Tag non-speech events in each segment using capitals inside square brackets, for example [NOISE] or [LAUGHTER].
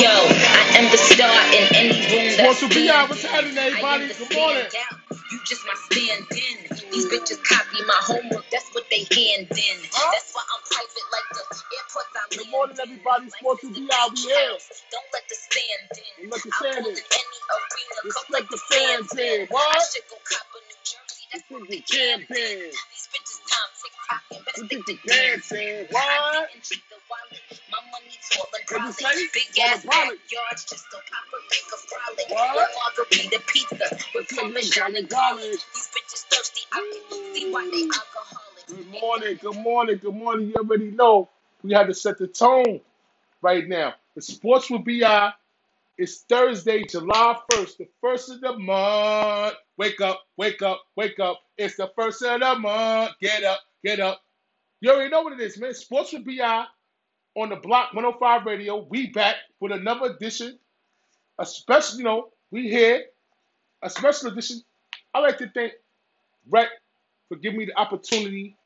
Yo, I am the star in any room that I be stand out. What's in. happening, everybody? Good morning. You just my stand in. These bitches copy my homework. That's what they hand in. Huh? That's why I'm private like the airports I Good morning, in. everybody. Sports be out. We here. Don't let the stand in. Let the I pull in. any arena, Respect the fans in. I What? should go cop a New Jersey. That's what they the camping. campaign. These bitches dancing. What? What. Good morning. Good morning. Good morning. You already know we have to set the tone right now. The sports will be out. It's Thursday, July 1st, the first of the month. Wake up, wake up, wake up. It's the first of the month. Get up, get up. You already know what it is, man. Sports with BI on the Block 105 Radio. We back with another edition. A special, you know, we here. A special edition. I like to thank Rec for giving me the opportunity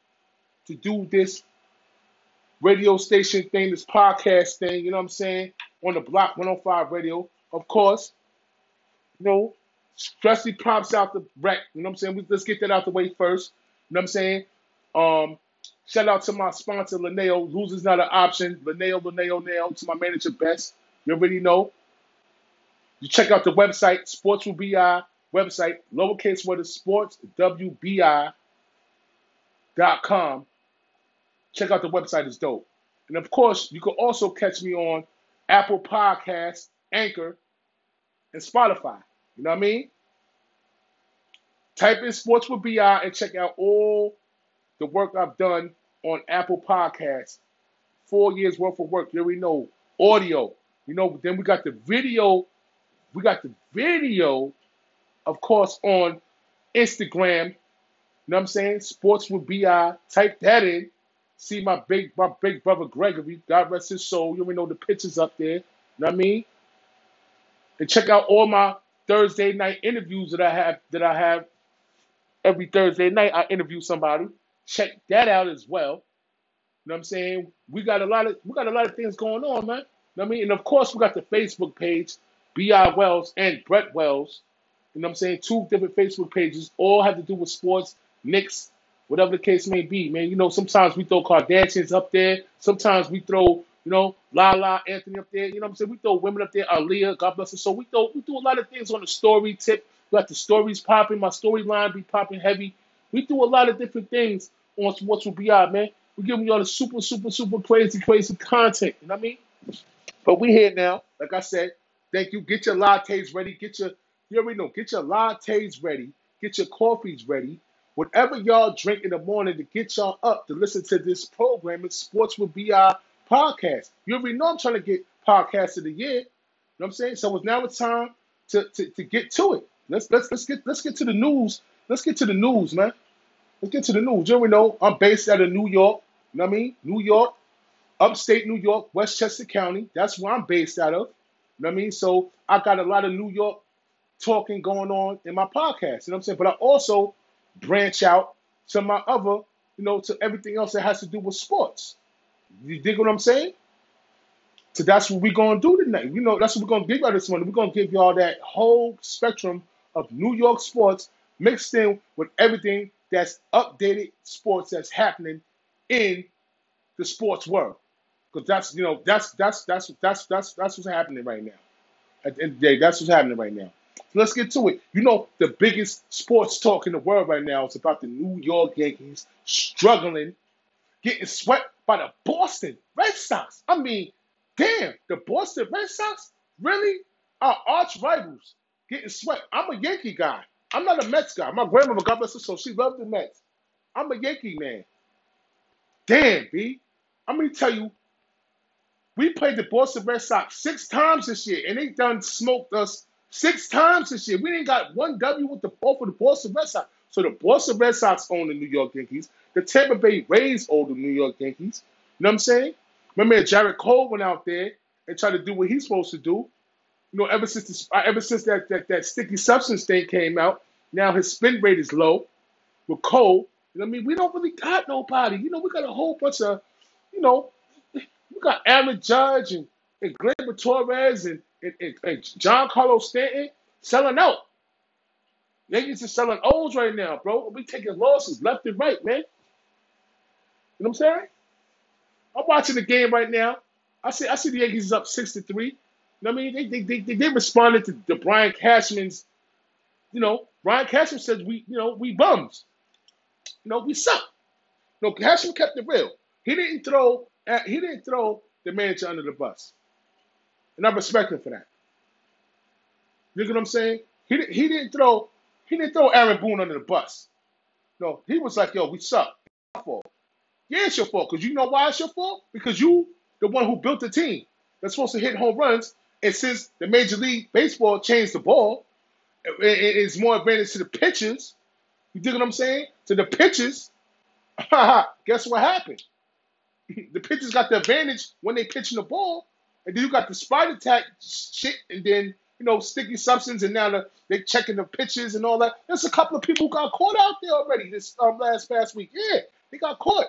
to do this radio station thing, this podcast thing, you know what I'm saying? On the Block 105 Radio. Of course, you know, especially props out the Rec. You know what I'm saying? We, let's get that out the way first. You know what I'm saying? Um, shout out to my sponsor, Linneo. Losers not an option. Linneo, Linneo, Nail. To my manager, Best. You already know. You check out the website, Sports will BI website, lowercase letter sports, WBI.com. Check out the website, it's dope. And of course, you can also catch me on Apple Podcasts, Anchor, and Spotify. You know what I mean? Type in Sports with BI and check out all the work I've done on Apple Podcasts. Four years worth of work. You we know. Audio. You know, then we got the video. We got the video, of course, on Instagram. You know what I'm saying? Sports with BI. Type that in. See my big my big brother Gregory. God rest his soul. You already know the pictures up there. You know what I mean? And check out all my Thursday night interviews that I have that I have every Thursday night. I interview somebody. Check that out as well. You know what I'm saying? We got a lot of we got a lot of things going on, man. You know I mean? And of course we got the Facebook page, B.I. Wells and Brett Wells. You know what I'm saying? Two different Facebook pages, all have to do with sports, Knicks, whatever the case may be, man. You know, sometimes we throw Kardashians up there. Sometimes we throw, you know, Lala Anthony up there. You know what I'm saying? We throw women up there, Aaliyah, God bless her. So we throw we do a lot of things on the story tip. We got the stories popping, my storyline be popping heavy. We do a lot of different things on Sports will be out, man. We giving y'all the super, super, super crazy, crazy content. You know what I mean? But we here now. Like I said, thank you. Get your lattes ready. Get your, you already know, get your lattes ready. Get your coffees ready. Whatever y'all drink in the morning to get y'all up to listen to this program, it's Sports with BI podcast. You already know I'm trying to get podcast of the year. You know what I'm saying? So it's now it's time to, to, to get to it. Let's let's let's get let's get to the news. Let's get to the news, man. Let's get to the news. You already know I'm based out of New York. You know what I mean? New York, upstate New York, Westchester County. That's where I'm based out of. You know what I mean? So I got a lot of New York talking going on in my podcast. You know what I'm saying? But I also branch out to my other, you know, to everything else that has to do with sports. You dig what I'm saying? So that's what we're gonna do tonight. You know, that's what we're gonna give y'all this morning. We're gonna give y'all that whole spectrum of New York sports mixed in with everything that's updated sports that's happening in the sports world. Because that's you know that's that's that's that's that's that's what's happening right now. At the end of the day, that's what's happening right now. So let's get to it. You know, the biggest sports talk in the world right now is about the New York Yankees struggling, getting swept by the Boston Red Sox. I mean, damn, the Boston Red Sox really are arch rivals getting swept. I'm a Yankee guy. I'm not a Mets guy. My grandmother, God bless her soul, she loved the Mets. I'm a Yankee man. Damn, B. I'm gonna tell you, we played the Boston Red Sox six times this year, and they done smoked us six times this year. We didn't got one W with the both of the Boston Red Sox. So the Boston Red Sox own the New York Yankees. The Tampa Bay Rays own the New York Yankees. You know what I'm saying? Remember, Gerrit Cole went out there and tried to do what he's supposed to do. You know, ever since uh, ever since that, that that sticky substance thing came out, now his spin rate is low with Cole. You know I mean? We don't really got nobody. You know, we got a whole bunch of, you know, we got Aaron Judge and and Gleyber Torres and, and, and, and Giancarlo Stanton selling out. Yankees are selling O's right now, bro. We taking losses left and right, man. You know what I'm saying? I'm watching the game right now. I see I see the Yankees is up six to three. You know I mean? They they they, they, responded to, Brian Cashman's, you know, Brian Cashman says we, you know, we bums. You know, we suck. No, Cashman kept it real. He didn't throw uh, he didn't throw the manager under the bus. And I respect him for that. You know what I'm saying? He, he didn't throw he didn't throw Aaron Boone under the bus. No, he was like, yo, we suck. fault. Yeah, it's your fault. Because you know why it's your fault? Because you, the one who built the team that's supposed to hit home runs, and since the Major League Baseball changed the ball, it, it, it's more advantage to the pitchers. You dig what I'm saying? To the pitchers. [LAUGHS] Guess what happened? [LAUGHS] the pitchers got the advantage when they pitching the ball, and then you got the Spider Tack shit, and then you know, sticky substance, and now the, they checking the pitches and all that. There's a couple of people who got caught out there already this um, last past week. Yeah, they got caught.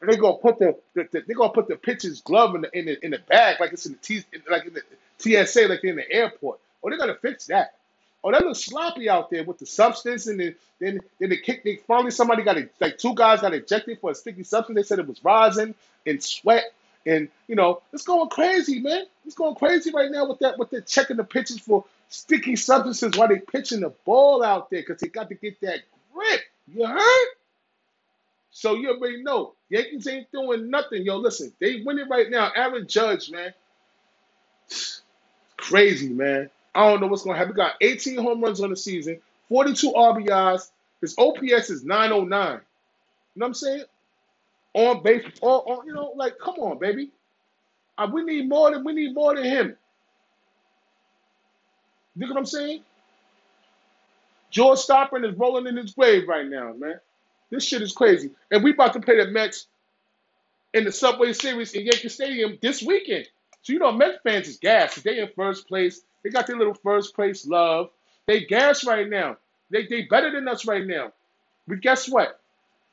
And they gonna put the, the, the they gonna put the pitcher's glove in the in the in the bag like it's in the T like in the TSA like they're in the airport. Oh, they gotta fix that. Oh, that looks sloppy out there with the substance, and then then then they kick. They finally somebody got it. Like two guys got ejected for a sticky substance. They said it was rosin and sweat. And you know, it's going crazy, man. It's going crazy right now with that with the checking the pitches for sticky substances while they pitching the ball out there because they got to get that grip. You heard? So you already know Yankees ain't doing nothing. Yo, listen, they winning right now. Aaron Judge, man, [SIGHS] crazy, man. I don't know what's gonna happen. We got 18 home runs on the season, 42 RBIs. His OPS is 909. You know what I'm saying? on base, on, on you know, like come on, baby. Uh, we need more than we need more than him. You know what I'm saying? George Stopper is rolling in his grave right now, man. This shit is crazy. And we about to play the Mets in the Subway Series in Yankee Stadium this weekend. So you know, Mets fans is gas. They in first place. They got their little first place love. They gas right now. They they better than us right now. But guess what?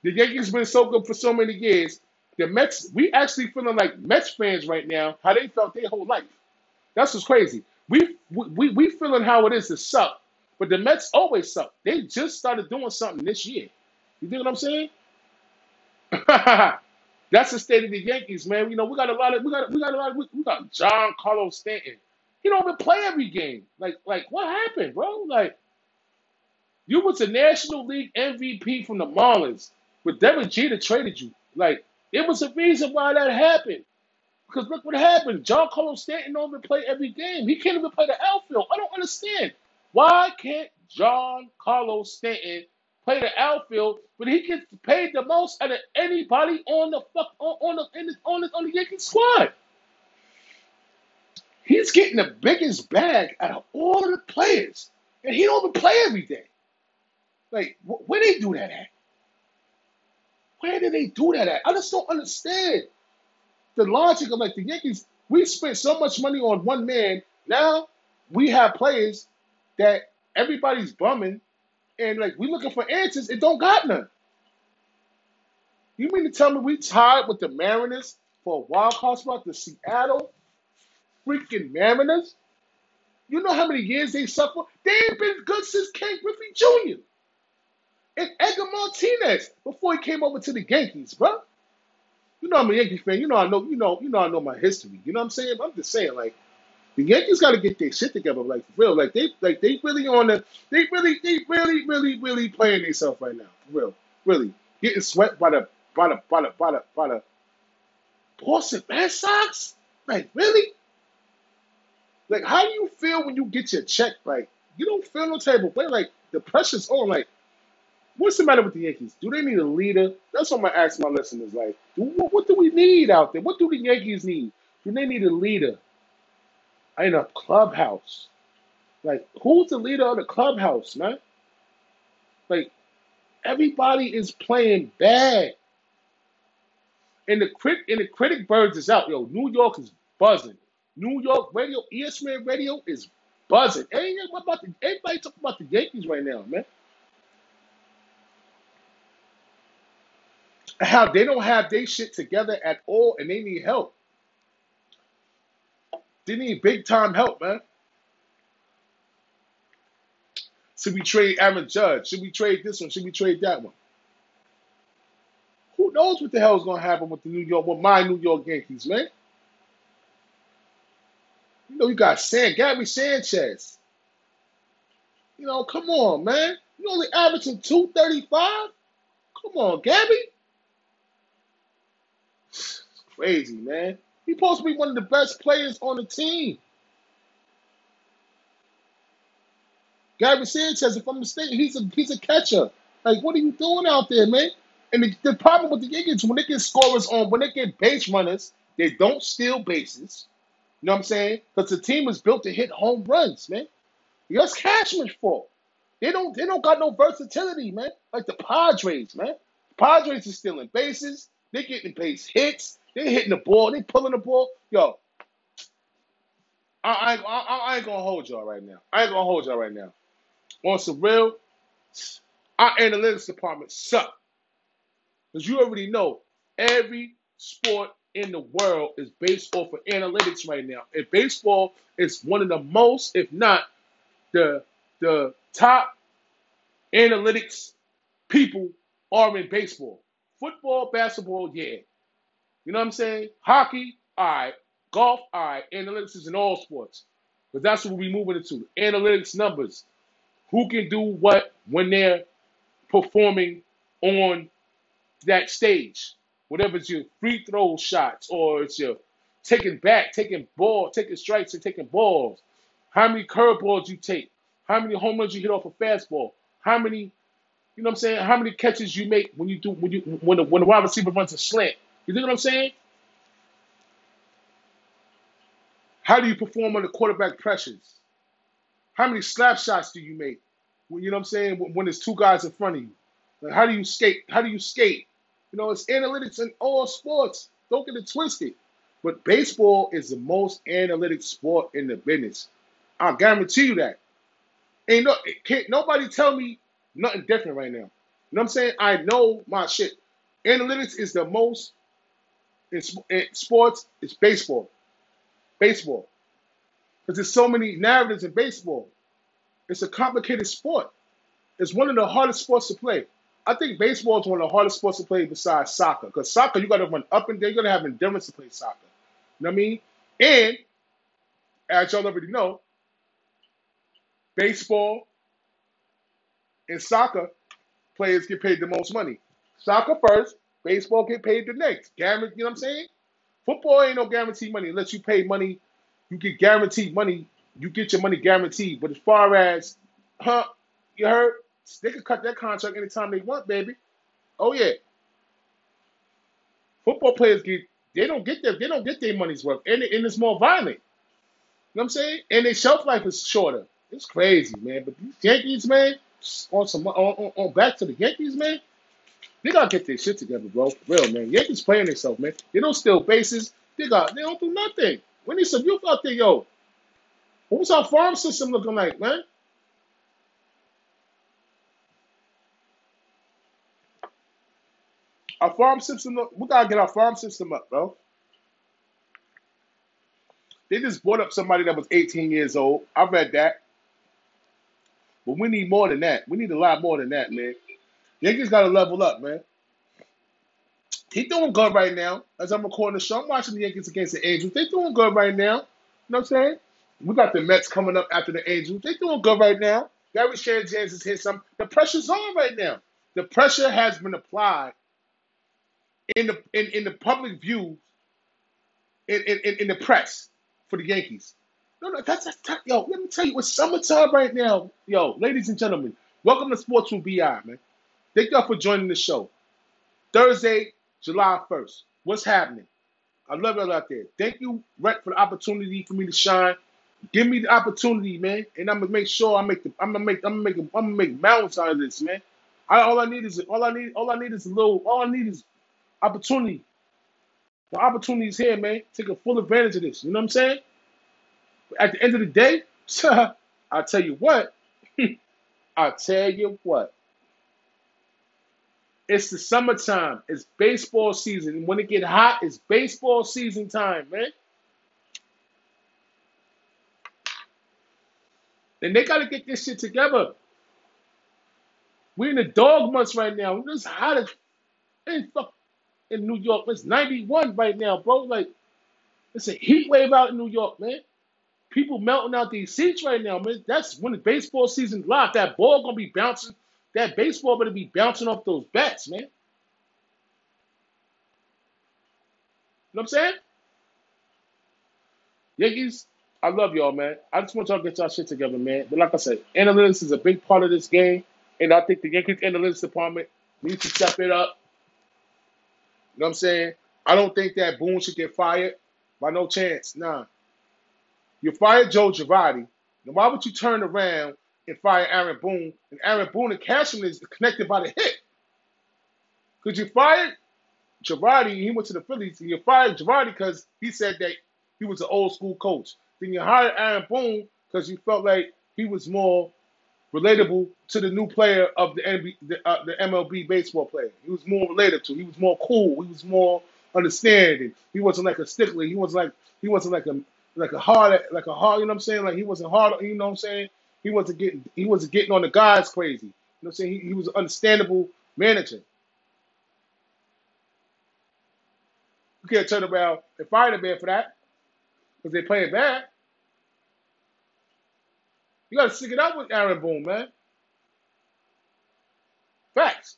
The Yankees been so good for so many years. The Mets, we actually feeling like Mets fans right now, how they felt their whole life. That's what's crazy. We we we feeling how it is to suck, but the Mets always suck. They just started doing something this year. You think what I'm saying? [LAUGHS] That's the state of the Yankees, man. You know, we got a lot of we got we got a lot of we got Giancarlo Stanton. He don't even play every game. Like like what happened, bro? Like you was a National League MVP from the Marlins. But Devin Jeter traded you. Like, it was a reason why that happened. Because look what happened. Giancarlo Stanton don't even play every game. He can't even play the outfield. I don't understand. Why can't John Carlos Stanton play the outfield, but he gets paid the most out of anybody on the fuck on, on the, on the on the Yankee squad? He's getting the biggest bag out of all of the players, and he don't even play every day. Like, wh- where they do that at? Where did they do that at? I just don't understand the logic of like the Yankees. We spent so much money on one man. Now we have players that everybody's bumming, and like we looking for answers. It don't got none. You mean to tell me we tied with the Mariners for a wild card spot? The Seattle freaking Mariners. You know how many years they suffer? They ain't been good since Ken Griffey Jr and Edgar Martinez before he came over to the Yankees, bro. You know I'm a Yankee fan. You know I know. You know. You know I know my history. You know what I'm saying? I'm just saying, like the Yankees got to get their shit together, like for real. Like they, like they really on the, they really, they really, really, really playing themselves right now, for real, really getting swept by the, by the, by the, by the, by the Boston Red Sox. Like really? Like how do you feel when you get your check? Like you don't feel no type of. Like the pressure's on. Like What's the matter with the Yankees? Do they need a leader? That's what I'm gonna ask my listeners. Like, what, what do we need out there? What do the Yankees need? Do they need a leader in a clubhouse? Like, who's the leader of the clubhouse, man? Like, everybody is playing bad. And the crit and the critic birds is out. Yo, New York is buzzing. New York radio, ESPN radio is buzzing. Ain't about the, talking about the Yankees right now, man. how they don't have their shit together at all and they need help. They need big time help, man. Should we trade Aaron Judge? Should we trade this one? Should we trade that one? Who knows what the hell is gonna happen with the New York, with my New York Yankees, man? You know, you got San Gabby Sanchez. You know, come on, man. You only averaging 235? Come on, Gabby. [SIGHS] It's crazy, man. He's supposed to be one of the best players on the team. Gabby Sanchez, if I'm mistaken, he's a he's a catcher. Like, what are you doing out there, man? And the, the problem with the Yankees, when they get scorers on, when they get base runners, they don't steal bases. You know what I'm saying? Because the team is built to hit home runs, man. That's Cashman's fault. They don't they don't got no versatility, man. Like the Padres, man. The Padres are stealing bases. They're getting base hits. They hitting the ball. They pulling the ball. Yo, I, I, I, I ain't gonna hold y'all right now. I ain't gonna hold y'all right now. On some real, our analytics department suck. Because you already know every sport in the world is based off of analytics right now. And baseball is one of the most, if not the the top analytics people are in baseball. Football, basketball, yeah. You know what I'm saying? Hockey, all right. Golf, all right. Analytics is in all sports. But that's what we're moving into. Analytics numbers. Who can do what when they're performing on that stage? Whatever it's your free throw shots or it's your taking back, taking ball, taking strikes and taking balls. How many curveballs you take? How many home runs you hit off a fastball? How many, you know what I'm saying? How many catches you make when you do when you when the when the wide receiver runs a slant? You know what I'm saying? How do you perform under quarterback pressures? How many slap shots do you make? You know what I'm saying? When, when there's two guys in front of you. Like, how do you skate? How do you skate? You know, it's analytics in all sports. Don't get it twisted. But baseball is the most analytic sport in the business. I guarantee you that. Ain't no can't nobody tell me nothing different right now. You know what I'm saying? I know my shit. Analytics is the most in, sp- in sports. It's baseball. Baseball. Because there's so many narratives in baseball. It's a complicated sport. It's one of the hardest sports to play. I think baseball is one of the hardest sports to play besides soccer. Because soccer, you got to run up and down. You got to have endurance to play soccer. You know what I mean? And as y'all already know, baseball and soccer players get paid the most money. Soccer first, baseball get paid the next. Guarantee, you know what I'm saying? Football ain't no guaranteed money unless you pay money. You get guaranteed money. You get your money guaranteed. But as far as, huh, you heard? They can cut their contract anytime they want, baby. Oh yeah. Football players get they don't get their they don't get their money's worth, and, and it's more violent. You know what I'm saying? And their shelf life is shorter. It's crazy, man. But these Yankees, man, on some on, on, on back to the Yankees, man. They gotta get their shit together, bro. For real, man. Yankees playing themselves, man. They don't steal bases. They got they don't do nothing. We need some youth out there, yo. What's our farm system looking like, man? Our farm system, we gotta get our farm system up, bro. They just brought up somebody that was 18 years old. I read that, but we need more than that. We need a lot more than that, man. Yankees gotta level up, man. He doing good right now. As I'm recording the show, I'm watching the Yankees against the Angels. They doing good right now. You know what I'm saying? We got the Mets coming up after the Angels. They doing good right now. Gary Sanchez has hit some. The pressure's on right now. The pressure has been applied in the in, in the public view in, in, in the press for the Yankees. No, no, that's, that's that- yo. Let me tell you, it's summertime right now, yo, ladies and gentlemen. Welcome to Sports with Bi, man. Thank y'all for joining the show. Thursday, July 1st. What's happening? I love y'all out there. Thank you, Rhett, for the opportunity for me to shine. Give me the opportunity, man, and I'm gonna make sure I make the. I'm gonna make. I'm gonna make. I'm gonna make mountains out of this, man. I, all I need is all I need. All I need is a little. All I need is opportunity. The opportunity is here, man. Take a full advantage of this. You know what I'm saying? At the end of the day, [LAUGHS] I tell you what. [LAUGHS] I tell you what. It's the summertime. It's baseball season. When it get hot, it's baseball season time, man. And they got to get this shit together. We're in the dog months right now. It's hot as in fuck in New York. It's 91 right now, bro. Like it's a heat wave out in New York, man. People melting out these seats right now, man. That's when the baseball season's live. That ball gonna be bouncing. That baseball gonna be bouncing off those bats, man. You know what I'm saying? Yankees, I love y'all, man. I just want y'all to get y'all shit together, man. But like I said, analytics is a big part of this game, and I think the Yankees analytics department needs to step it up. You know what I'm saying? I don't think that Boone should get fired by no chance. Nah. You fired Joe Girardi. Now why would you turn around and fire Aaron Boone? And Aaron Boone and Cashman is connected by the hit. Because you fired Girardi, he went to the Phillies, and you fired Girardi because he said that he was an old school coach. Then you hired Aaron Boone because you felt like he was more relatable to the new player of the, the, uh, the MLB baseball player. He was more related to. He was more cool. He was more understanding. He wasn't like a stickler. He wasn't like he wasn't like a like a hard like a hard. You know what I'm saying? Like he wasn't hard. You know what I'm saying? He wasn't getting he wasn't getting on the guys crazy. You know what I'm saying? He, he was an understandable manager. You can't turn around and fire the man for that because they playing bad. You got to stick it out with Aaron Boone, man. Facts.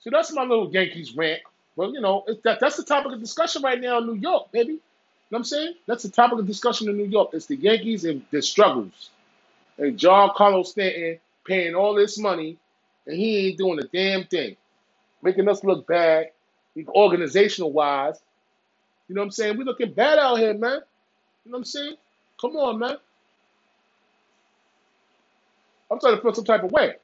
So that's my little Yankees rant. Well, you know, that, that's the topic of discussion right now in New York, baby. You know what I'm saying? That's the topic of discussion in New York. It's the Yankees and their struggles. And Giancarlo Stanton paying all this money, and he ain't doing a damn thing. Making us look bad, organizational wise. You know what I'm saying? We looking bad out here, man. You know what I'm saying? Come on, man. I'm trying to feel some type of way.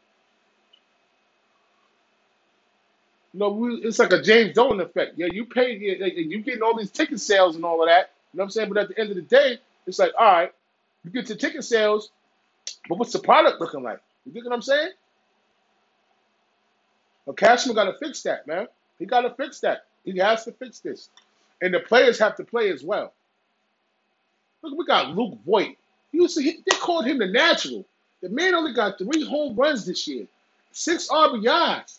You know, we, it's like a James Dolan effect. Yeah, you pay, yeah, you getting all these ticket sales and all of that. You know what I'm saying? But at the end of the day, it's like, all right, you get the ticket sales, but what's the product looking like? You get what I'm saying? Well, Cashman got to fix that, man. He got to fix that. He has to fix this. And the players have to play as well. Look, we got Luke Voit. He used to, they called him the natural. The man only got three home runs this year, six RBIs.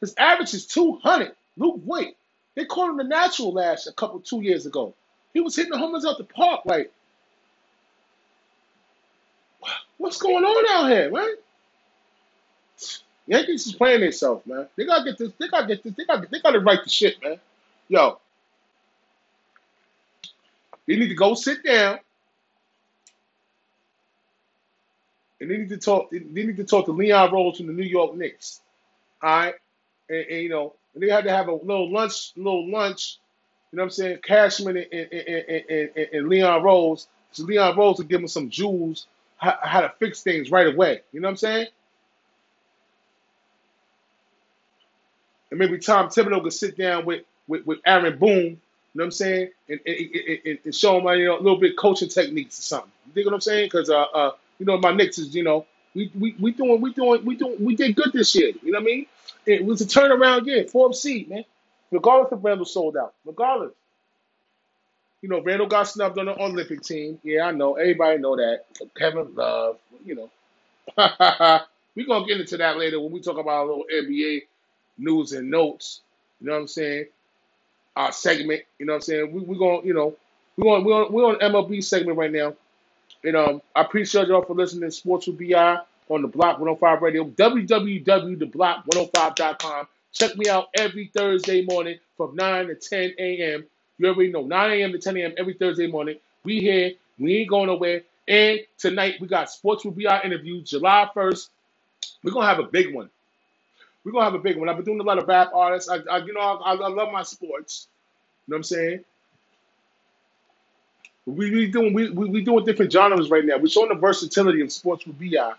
His average is 200. Luke Voit. They called him the natural last a couple two years ago. He was hitting the home runs out the park. Like, what's going on out here, man? Yankees is playing themselves, man. They gotta get this. They gotta get this. They gotta. They gotta write the shit, man. Yo, they need to go sit down and they need to talk. They need to talk to Leon Rose from the New York Knicks. All right, and, and you know, and they had to have a little lunch, little lunch. You know what I'm saying? Cashman and, and, and, and, and Leon Rose. So Leon Rose would give him some jewels how, how to fix things right away. You know what I'm saying? And maybe Tom Thibodeau could sit down with, with, with Aaron Boone, you know what I'm saying? And, and, and, and show him you know, a little bit coaching techniques or something. You think what I'm saying? Because uh, uh, you know, my Knicks is, you know, we we we doing we doing we doing we did good this year. You know what I mean? It was a turnaround year, fourth seed, man. Regardless if Randle sold out, regardless. You know, Randle got snubbed on the Olympic team. Yeah, I know. Everybody know that. Kevin Love, you know. [LAUGHS] We're gonna get into that later when we talk about a little NBA news and notes. You know what I'm saying? Our segment, you know what I'm saying? We we going to, you know, we're on we're on we're on MLB segment right now. And um, I appreciate y'all for listening to Sports with BI on the Block 105 Radio, www.theblock105.com. Check me out every Thursday morning from 9 to 10 a.m. You already know, 9 a.m. to 10 a.m. every Thursday morning. We here. We ain't going nowhere. And tonight we got Sports with BI interview, July 1st. We're going to have a big one. We're going to have a big one. I've been doing a lot of rap artists. I, I you know, I, I love my sports. You know what I'm saying? We we doing we, we we doing different genres right now. We're showing the versatility of sports with BI.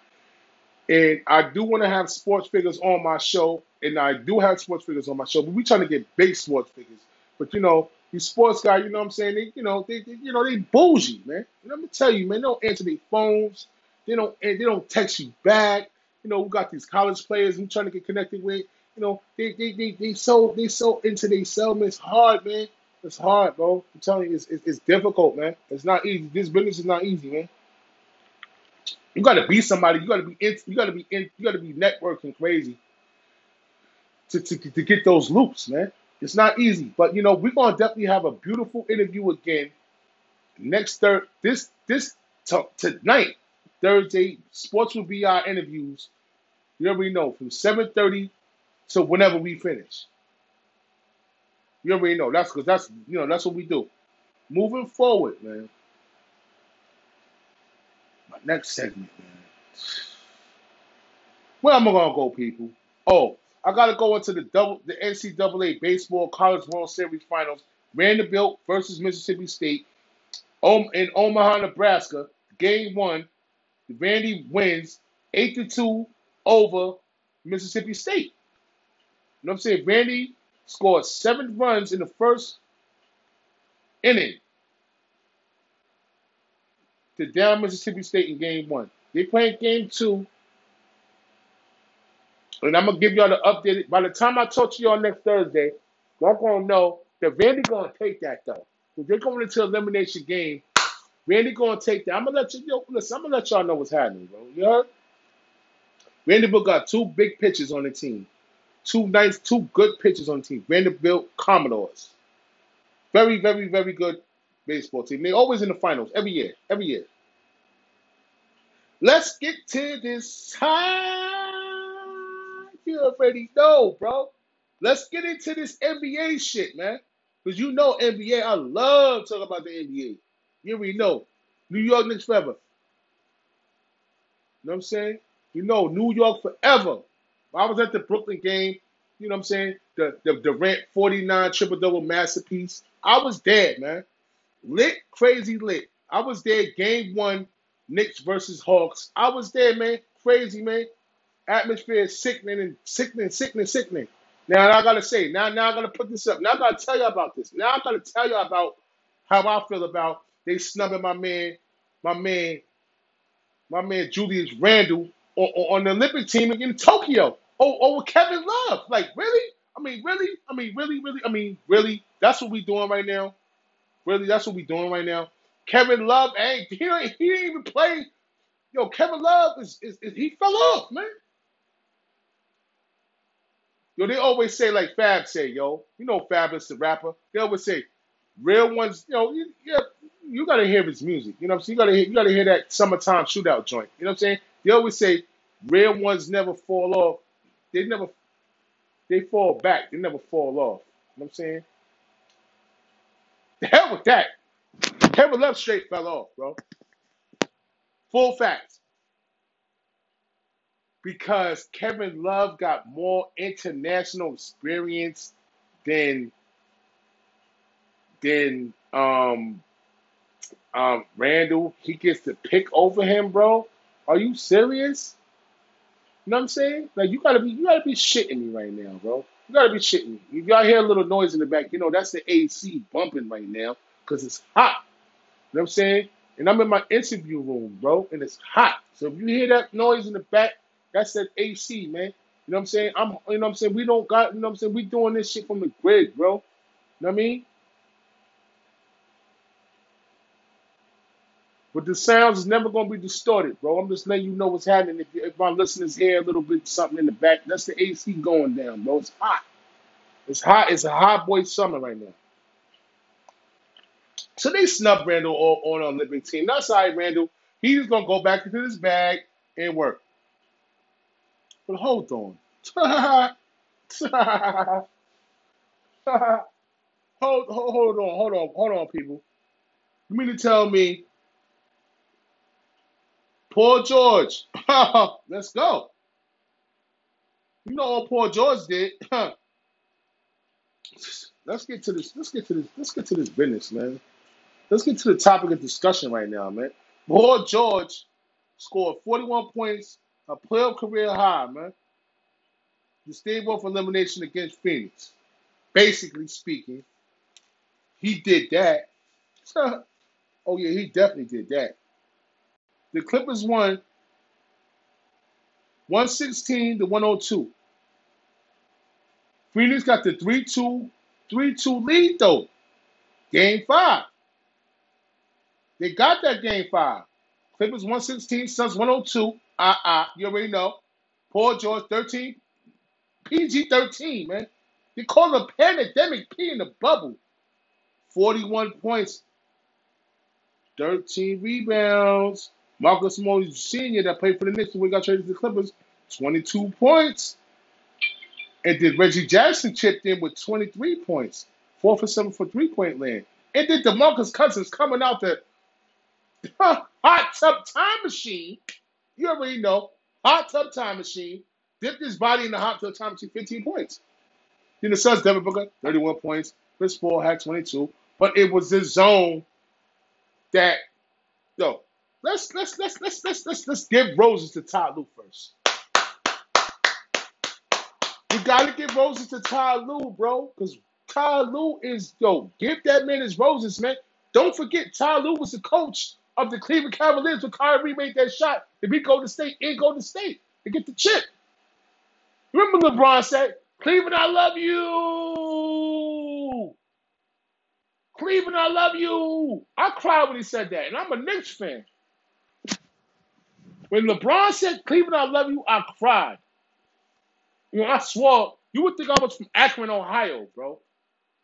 And I do want to have sports figures on my show, and I do have sports figures on my show, but we trying to get big sports figures. But you know, these sports guys, you know what I'm saying? They, you know, they, they you know, they bougie, man. And let me tell you, man, they don't answer their phones. They don't they don't text you back. You know, we got these college players we trying to get connected with. You know, they they they, they so they so into their settlement. It's hard, man. It's hard, bro. I'm telling you, it's, it's, it's difficult, man. It's not easy. This business is not easy, man. You got to be somebody. You got to be in, you got to be in, you got to be networking crazy to, to to get those loops, man. It's not easy, but you know we're gonna definitely have a beautiful interview again next third this this t- tonight Thursday. Sports will be our interviews. You already know from seven thirty to whenever we finish. You already know that's because that's you know that's what we do. Moving forward, man. Next segment, man. Where am I gonna go, people? Oh, I gotta go into the double the NCAA baseball college World Series finals. Vanderbilt versus Mississippi State. In Omaha, Nebraska. Game one. Vandy wins eight to two over Mississippi State. You know what I'm saying? Vandy scored seven runs in the first inning to down Mississippi State in game one. They playing game two, and I'm gonna give y'all the updated. By the time I talk to y'all next Thursday, y'all gonna know that Vandy gonna take that though. If they're going into elimination game, Vandy gonna take that. I'm gonna let you yo, listen. I'm gonna let y'all know what's happening, bro. You heard? Vanderbilt got two big pitchers on the team. Two nice, two good pitchers on the team. Vanderbilt Commodores. Very, very, very good baseball team. They're always in the finals every year. Every year. Let's get to this time. You already know, bro. Let's get into this NBA shit, man. Because you know NBA. I love talking about the NBA. You already know. New York Knicks forever. You know what I'm saying? You know, New York forever. I was at the Brooklyn game, you know what I'm saying? The the Durant 49 triple double masterpiece. I was dead, man. Lit, crazy lit. I was there, game one, Knicks versus Hawks. I was there, man. Crazy, man. Atmosphere is sickening and sickening, sickening, sickening. Now I gotta say, now now I gotta put this up. Now I gotta tell you about this. Now I gotta tell you about how I feel about they snubbing my man, my man, my man Julius Randle on, on, the Olympic team in Tokyo. Oh, oh, with Kevin Love. Like, really? I mean, really? I mean, really, really? I mean, really? That's what we doing right now? Really? That's what we're doing right now? Kevin Love, ain't he, he didn't even play. Yo, Kevin Love is, is, is he fell off, man. Yo, they always say like Fab say, yo, you know Fab is the rapper. They always say, real ones, you know, you, yeah, you gotta hear his music. You know what I'm saying? You gotta you gotta hear that summertime shootout joint. You know what I'm saying? They always say, real ones never fall off. They never, they fall back. They never fall off. You know what I'm saying? The hell with that. Kevin Love straight fell off, bro. Full facts. Because Kevin Love got more international experience than than um um Randle. He gets to pick over him, bro. Are you serious? You know what I'm saying? Like you gotta be you gotta be shitting me right now, bro. You gotta be shitting me. If y'all hear a little noise in the back, you know that's the AC bumping right now because it's hot. You know what I'm saying? And I'm in my interview room, bro, and it's hot. So if you hear that noise in the back, that's that AC, man. You know what I'm saying? I'm you know what I'm saying? We don't got you know what I'm saying? We doing this shit from the grid, bro. You know what I mean? But the sounds is never gonna be distorted, bro. I'm just letting you know what's happening. If, if my listeners hear a little bit something in the back, that's the AC going down, bro. It's hot. It's hot. It's a hot boy summer right now. So they snubbed Randle on, on Olympic team. That's all right, Randle. He's gonna go back into his bag and work. But hold on. hold, [LAUGHS] hold, hold on, hold on, hold on, people. You mean to tell me Paul George? [LAUGHS] Let's go. You know what Paul George did? [CLEARS THROAT] let's get to this. Let's get to this. Let's get to this business, man. Let's get to the topic of discussion right now, man. Paul George scored 41 points, a playoff career high, man. The stayed off elimination against Phoenix. Basically speaking, he did that. [LAUGHS] oh yeah, he definitely did that. The Clippers won 116 to 102. Phoenix got the 3-2, 3-2 lead though. Game five. They got that game five. Clippers 116, Suns 102. Ah, ah, you already know. Paul George 13, PG 13, man. They call it a pandemic P in the bubble. 41 points, 13 rebounds. Marcus Morris Sr., that played for the Knicks when we got traded to the Clippers, 22 points. And then Reggie Jackson chipped in with 23 points, 4 for 7 for three point land. And then DeMarcus Cousins coming out the [LAUGHS] hot tub time machine. You already know, hot tub time machine. Dipped his body in the hot tub time machine, 15 points. Then the Suns, Devin Booker, 31 points. Chris Paul had 22. But it was the zone that, yo, let's let's let's let's let's let's let's give roses to Ty Lue first. You gotta give roses to Ty Lue, bro, because Ty Lue is yo, give that man his roses, man. Don't forget, Ty Lue was the coach of the Cleveland Cavaliers when Kyrie made that shot If he goes to State in Golden State to get the chip. Remember LeBron said, Cleveland, I love you. Cleveland, I love you. I cried when he said that, and I'm a Knicks fan. When LeBron said, Cleveland, I love you, I cried. Know, I swore. You would think I was from Akron, Ohio, bro.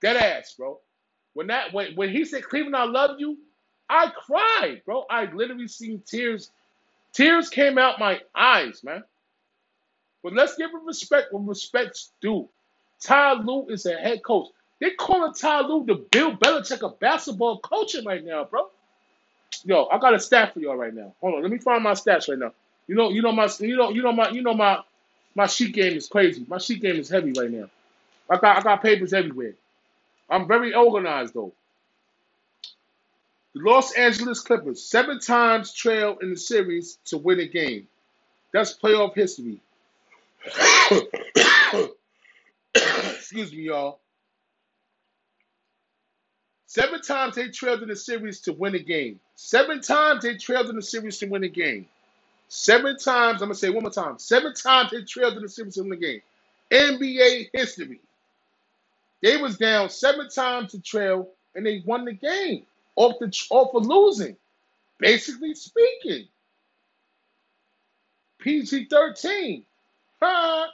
Dead ass, bro. When that when, when he said Cleveland, I love you, I cried, bro. I literally seen tears. Tears came out my eyes, man. But let's give him respect when respect's due. Ty Lue is a head coach. They calling Ty Lue the Bill Belichick of basketball coaching right now, bro. Yo, I got a stat for y'all right now. Hold on, let me find my stats right now. You know, you know my, you know, you know my, you know my, my sheet game is crazy. My sheet game is heavy right now. I got, I got papers everywhere. I'm very organized though. The Los Angeles Clippers seven times trail in the series to win a game. That's playoff history. [COUGHS] Excuse me, y'all. Seven times they trailed in the series to win a game. Seven times they trailed in the series to win a game. Seven times, I'm gonna say it one more time. Seven times they trailed in the series to win a game. NBA history. They was down seven times to trail and they won the game off the off of losing. Basically speaking. PG 13. Huh?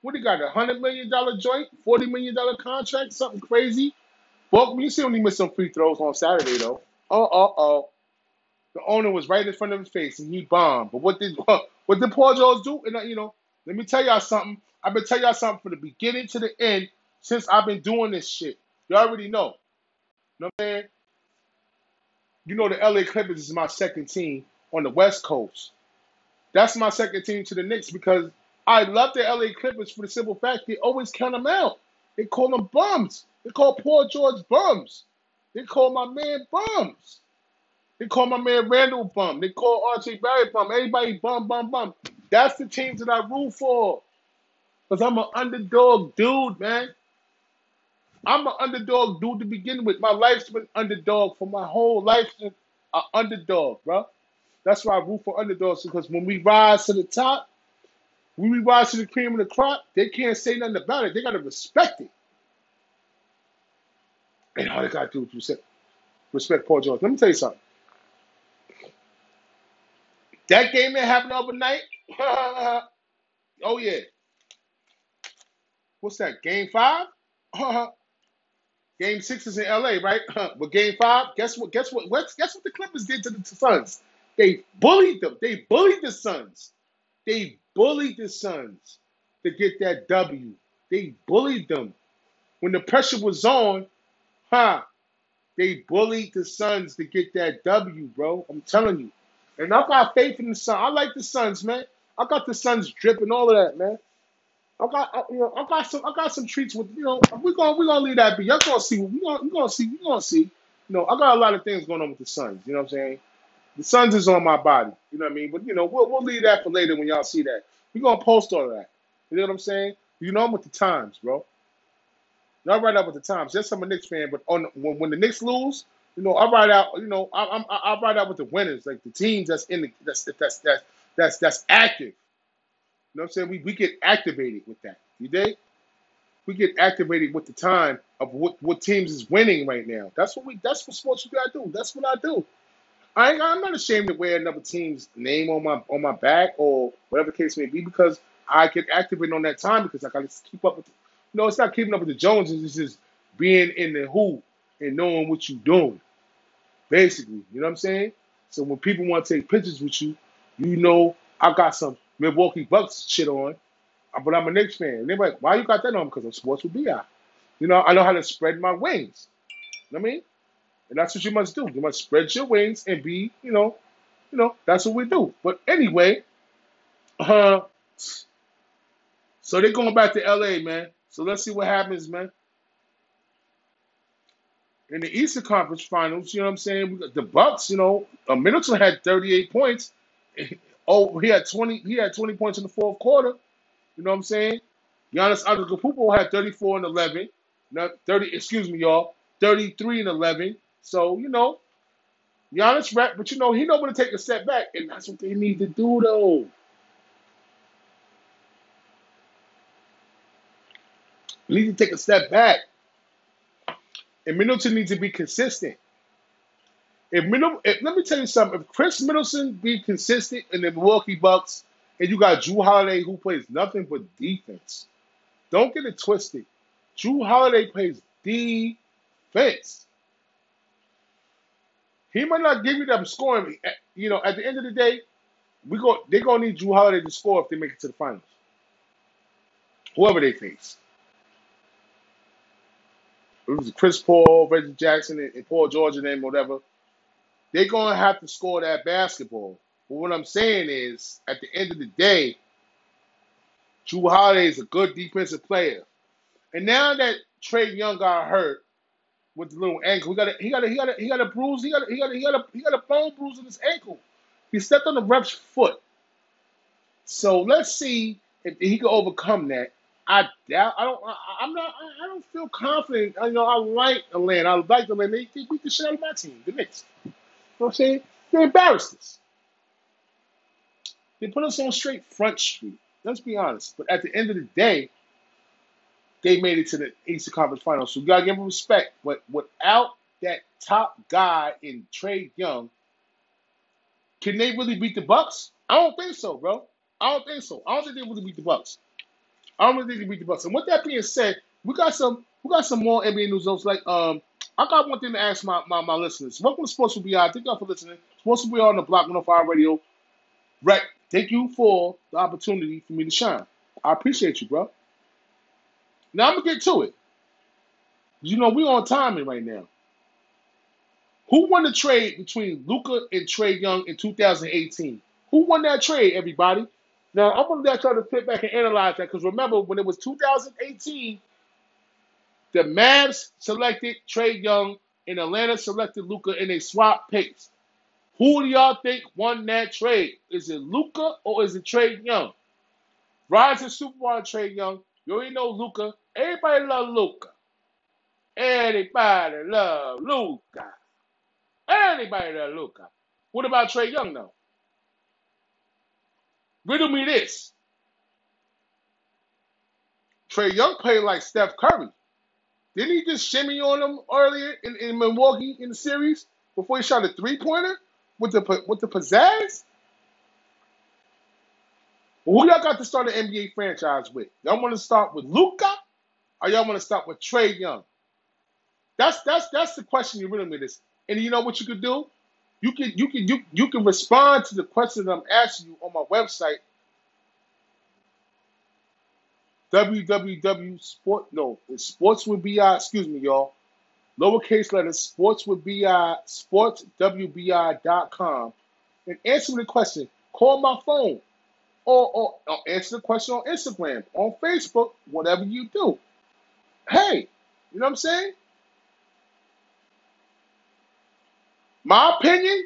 What do you got? A hundred million dollar joint, forty million dollar contract, something crazy. Well, you see when he missed some free throws on Saturday though. Oh, oh, oh. The owner was right in front of his face and he bombed. But what did [LAUGHS] what did Paul George do? And uh, you know, let me tell y'all something. I've been telling y'all something from the beginning to the end since I've been doing this shit. You already know. You know what I'm saying? You know the LA Clippers is my second team on the West Coast. That's my second team to the Knicks because I love the LA Clippers for the simple fact they always count them out. They call them bums. They call Paul George bums. They call my man bums. They call my man Randle bum. They call Archie Barry bum. Everybody bum, bum, bum. That's the teams that I root for. Because I'm an underdog dude, man. I'm an underdog dude to begin with. My life's been underdog for my whole life. An underdog, bro. That's why I root for underdogs because when we rise to the top, when we rise to the cream of the crop, they can't say nothing about it. They gotta respect it. And all they gotta do is respect, respect Paul George. Let me tell you something. That game that happened overnight, [LAUGHS] oh yeah. What's that? Game five? [LAUGHS] game six is in LA, right? [LAUGHS] but game five, guess what? Guess what? Guess, guess what the Clippers did to the Suns? They bullied them. They bullied the Suns. They bullied the Suns to get that W. They bullied them. When the pressure was on, huh? They bullied the Suns to get that W, bro. I'm telling you. And I got faith in the Suns. I like the Suns, man. I got the Suns dripping, all of that, man. I got, I, you know, I got some, I got some treats with, you know, we're gonna, we're gonna leave that be. Y'all gonna see, we gonna, we gonna see, we gonna see. You know, I got a lot of things going on with the Suns. You know what I'm saying? The Suns is on my body. You know what I mean? But you know, we'll, we'll leave that for later when y'all see that. We're gonna post all of that. You know what I'm saying? You know I'm with the times, bro. Not right up with the times. Yes, I'm a Knicks fan, but on when, when the Knicks lose, you know, I ride out. You know, I, I'm I ride out with the winners, like the teams that's in the that's that's that's that's that's active. You know what I'm saying? We we get activated with that. You dig? We get activated with the time of what what teams is winning right now. That's what we. That's what sports you gotta do. That's what I do. I I'm not ashamed to wear another team's name on my on my back or whatever case may be because I get activated on that time because I got to keep up with. Know, it's not keeping up with the Joneses. It's just being in the hoop and knowing what you're doing. Basically, you know what I'm saying. So when people want to take pictures with you, you know I got some Milwaukee Bucks shit on, uh, but I'm a Knicks fan. And they're like, "Why you got that on?" Because I'm sports with Bi. You know, I know how to spread my wings. You know what I mean? And that's what you must do. You must spread your wings and be, you know, you know, that's what we do. But anyway, uh, so they're going back to LA, man. So let's see what happens, man. In the Eastern Conference Finals, you know what I'm saying? The Bucks, you know, uh, Middleton had 38 points. [LAUGHS] Oh, he had 20. He had 20 points in the fourth quarter. You know what I'm saying? Giannis Antetokounmpo had 34 and 11. Not 30. Excuse me, y'all. 33 and 11. So you know, Giannis rap, but you know he know when to take a step back, and that's what they need to do, though. Need to take a step back, and Middleton needs to be consistent. If Middleton, if, let me tell you something. If Khris Middleton be consistent in the Milwaukee Bucks, and you got Jrue Holiday who plays nothing but defense, don't get it twisted. Jrue Holiday plays defense. He might not give you that scoring. Eh, You know, at the end of the day, we go. They're gonna need Jrue Holiday to score if they make it to the finals. Whoever they face, it was Chris Paul, Reggie Jackson, and, and Paul George, and them, whatever. They're gonna have to score that basketball. But what I'm saying is, at the end of the day, Jrue Holiday is a good defensive player. And now that Trae Young got hurt with the little ankle, he got a he got a he got a he got a bruise, he got a, he got a, he got a he got a bone bruise in his ankle. He stepped on the ref's foot. So let's see if he can overcome that. I doubt. I don't. I, I'm not. I I don't feel confident. You know, I like Atlanta. I like Atlanta. They, they beat the shit out of my team, the Knicks. You know what I'm saying? They embarrassed us. They put us on straight front street. Let's be honest. But at the end of the day, they made it to the Eastern Conference Finals. So you gotta give them respect. But without that top guy in Trae Young, can they really beat the Bucks? I don't think so, bro. I don't think so. I don't think they really beat the Bucks. I don't really think they beat the Bucks. And with that being said, we got some we got some more NBA news. Notes. Like um, I got one thing to ask my my, my listeners. Welcome to Sports with BI. Thank y'all for listening. Sports with BI on the Block 105 Radio. Rec, thank you for the opportunity for me to shine. I appreciate you, bro. Now I'm gonna get to it. You know we on timing right now. Who won the trade between Luka and Trae Young in 2018? Who won that trade, everybody? Now I'm gonna let y'all to sit back and analyze that because remember when it was 2018, the Mavs selected Trae Young and Atlanta selected Luka in a swap picks. Who do y'all think won that trade? Is it Luka or is it Trae Young? Rising superstar Trae Young. You already know Luka. Everybody love Luka. Everybody love Luka. Everybody love Luka. What about Trae Young though? Riddle me this. Trae Young played like Steph Curry. Didn't he just shimmy on him earlier in, in Milwaukee in the series before he shot a three pointer with the with the pizzazz? Who y'all got to start an NBA franchise with? Y'all want to start with Luka, or y'all want to start with Trae Young? That's that's that's the question you really me this. And you know what you could do? You can you can you you can respond to the question I'm asking you on my website www sport no it's sports with bi excuse me y'all lowercase letters sports with bi sportswbi.com and answer the question. Call my phone or, or, or answer the question on instagram on facebook whatever you do. Hey you know what i'm saying my opinion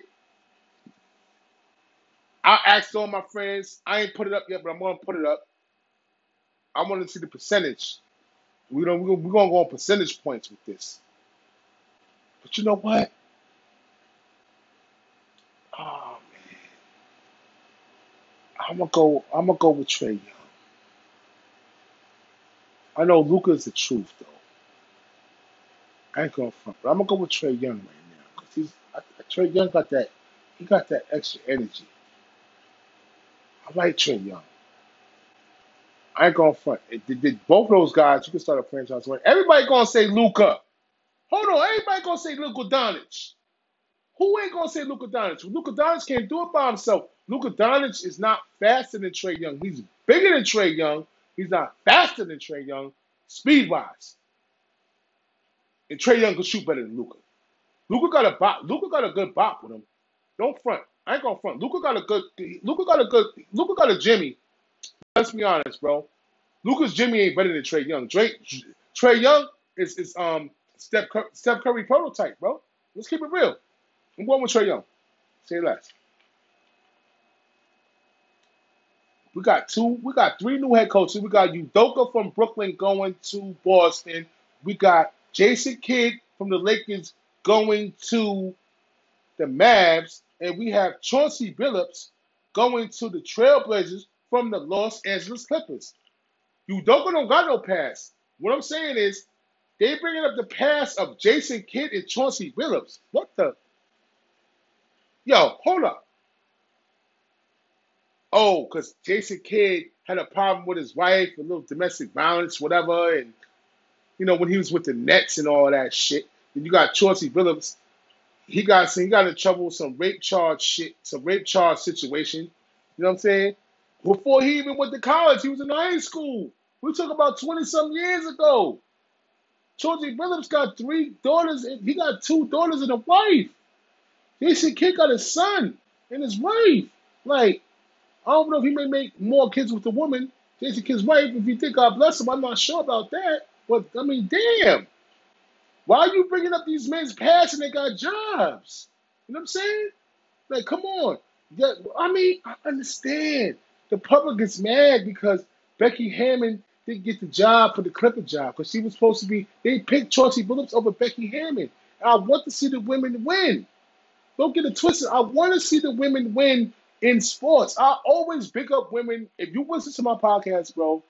i asked all my friends. I ain't put it up yet but i'm gonna put it up. I want to see the percentage. We don't we're gonna go on percentage points with this. But you know what? Oh man. I'm gonna go i'm gonna go with trae young. I know luka's the truth though. I ain't to front, but I'm gonna go with Trae Young right now he's Trae Young got that He got that extra energy. I like Trae Young. I ain't going front. It, did, did both of those guys, you can start a franchise with. Everybody gonna say Luka. Hold on, everybody gonna say Luka Doncic. Who ain't gonna say Luka Doncic? Luka Doncic can't do it by himself. Luka Doncic is not faster than Trae Young. He's bigger than Trae Young. He's not faster than Trae Young, speed wise. And Trae Young can shoot better than Luka. Luka got a bop. Luka got a good bop with him. Don't front. I ain't gonna front. Luka got a good. Luka got a good. Luka got a Jimmy. Let's be honest, bro. Luka's Jimmy ain't better than Trae Young. Trae Trae Young is is um Steph Cur- Steph Curry prototype, bro. Let's keep it real. I'm going with Trae Young. Say less. We got two. We got three new head coaches. We got Udoka from Brooklyn going to Boston. We got Jason Kidd from the Lakers going to the Mavs, and we have Chauncey Billups going to the Trailblazers from the Los Angeles Clippers. Udoka don't got no pass. What I'm saying is, they bringing up the pass of Jason Kidd and Chauncey Billups. What the? Yo, hold up. Oh, because Jason Kidd had a problem with his wife, a little domestic violence, whatever, and you know when he was with the Nets and all that shit. Then you got Chauncey Billups. He got he got in trouble with some rape charge shit, some rape charge situation. You know what I'm saying? Before he even went to college, he was in high school. We talk about 20 some years ago. Chauncey Billups got three daughters. And he got two daughters and a wife. Jason Kidd got a son and his wife. Like, I don't know if he may make more kids with the woman. Jason Kidd's wife, if you think God bless him, I'm not sure about that. But, I mean, damn. Why are you bringing up these men's past and they got jobs? You know what I'm saying? Like, come on. Yeah, I mean, I understand. The public is mad because Becky Hammon didn't get the job for the Clipper job because she was supposed to be. They picked Chauncey Billups over Becky Hammon. I want to see the women win. Don't get it twisted. I want to see the women win in sports. I always pick up women. If you listen to my podcast, bro,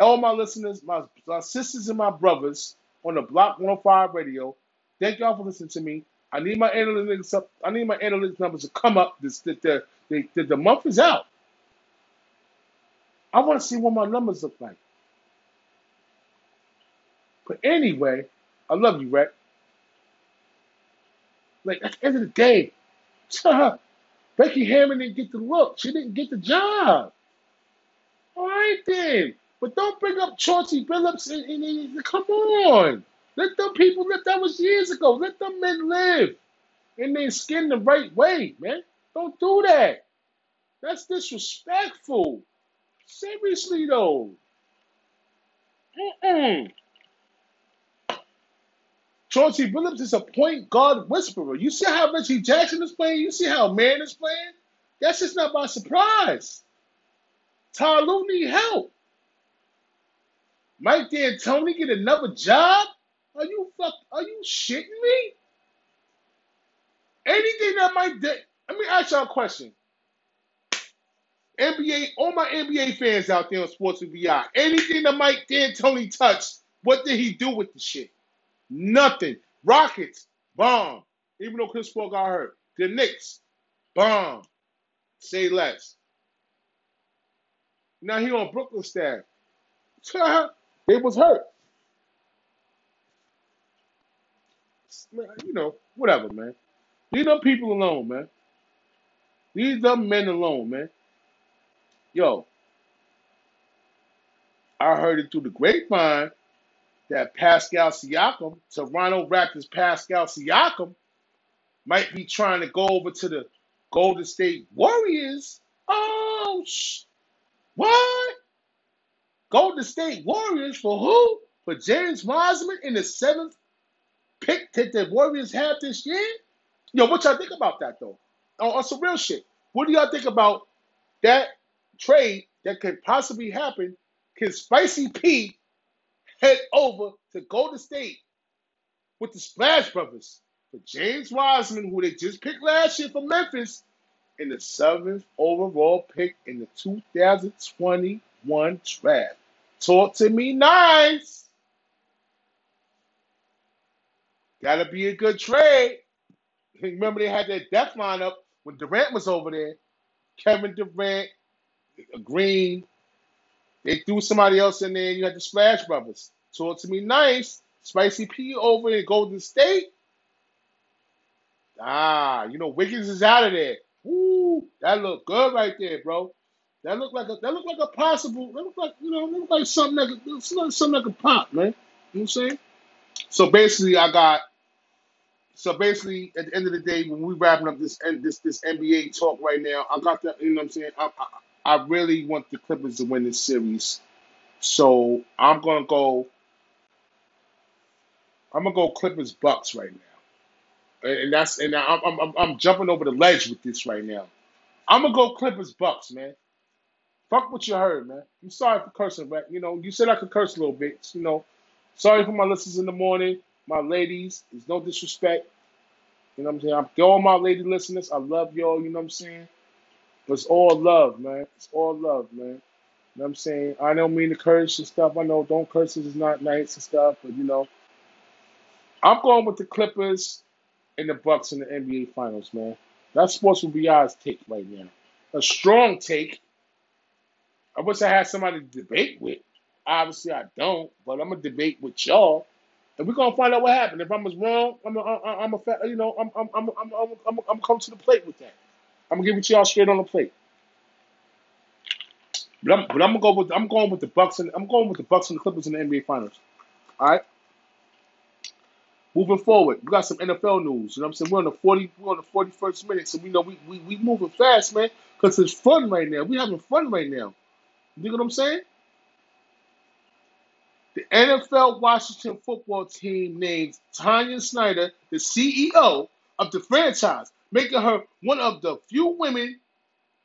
all my listeners, my, my sisters and my brothers on the Block 105 radio, thank y'all for listening to me. I need my analytics up. I need my analytics numbers to come up. This the the, the, the, the month is out. I want to see what my numbers look like. But anyway, I love you, Rhett. Like at the end of the day, [LAUGHS] Becky Hammon didn't get the look. She didn't get the job. All right then. But don't bring up Chauncey Billups and, and, and come on. Let them people live. That was years ago. Let them men live in their skin the right way, man. Don't do that. That's disrespectful. Seriously though. Mm-mm. Chauncey Billups is a point guard whisperer. You see how Reggie Jackson is playing? You see how Man is playing? That's just not by surprise. Ty Lue need help. Mike D'Antoni get another job? Are you fuck? Are you shitting me? Anything that might. De- Let me ask y'all a question. NBA, all my NBA fans out there on Sports and VI, anything that Mike D'Antoni touched, what did he do with the shit? Nothing. Rockets, bomb. Even though Chris Paul got hurt. The Knicks, bomb. Say less. Now he on Brooklyn staff. [LAUGHS] they was hurt. You know, whatever, man. Leave them people alone, man. Leave them men alone, man. Yo, I heard it through the grapevine that Pascal Siakam, Toronto Raptors Pascal Siakam, might be trying to go over to the Golden State Warriors. Oh, sh- what? Golden State Warriors for who? For James Wiseman in the seventh pick that the Warriors have this year? Yo, what y'all think about that though? On, on some real shit. What do y'all think about that trade that could possibly happen? Can Spicy P head over to Golden State with the Splash Brothers for James Wiseman, who they just picked last year from Memphis, in the seventh overall pick in the 2021 draft. Talk to me nice. Gotta be a good trade. Remember they had that death lineup when Durant was over there, Kevin Durant, Green, they threw somebody else in there. You had the Splash Brothers. Talk to me nice. Spicy P over in Golden State. Ah, you know Wiggins is out of there. Woo, that look good right there, bro. That look like a that look like a possible. That look like you know, that look like something that could, something that could pop, man. You know what I'm saying? So basically, I got. So basically, at the end of the day, when we wrapping up this this this NBA talk right now, I got that. You know what I'm saying? I, I I really want the Clippers to win this series. So I'm gonna go. I'm gonna go Clippers Bucks right now, and that's and I'm I'm I'm jumping over the ledge with this right now. I'm gonna go Clippers Bucks, man. Fuck what you heard, man. I'm sorry for cursing, but you know, you said I could curse a little bit. You know, sorry for my listeners in the morning, my ladies. There's no disrespect. You know what I'm saying? I'm all my lady listeners. I love y'all. You know what I'm saying? But it's all love, man. It's all love, man. You know what I'm saying? I don't mean to curse and stuff. I know don't curse is not nice and stuff, but you know, I'm going with the Clippers and the Bucks in the NBA Finals, man. That's Sports with BI's take right now. A strong take. I wish I had somebody to debate with. Obviously, I don't, but I'm gonna debate with y'all, and we're gonna find out what happened. If I'm as wrong, I'm a, I'm a, you know, I'm, I'm, I'm, I'm, I'm, I'm, I'm come to the plate with that. I'm gonna give it to y'all straight on the plate. But I'm, but I'm gonna go with, I'm going with the Bucks and I'm going with the Bucks and the Clippers in the NBA Finals. All right. Moving forward, we got some NFL news. You know what I'm saying? We're on the 40, we're on the 41st minute, so we know we we, we moving fast, man, because it's fun right now. We having fun right now. You know what I'm saying? The NFL Washington football team names Tanya Snyder the CEO of the franchise, making her one of the few women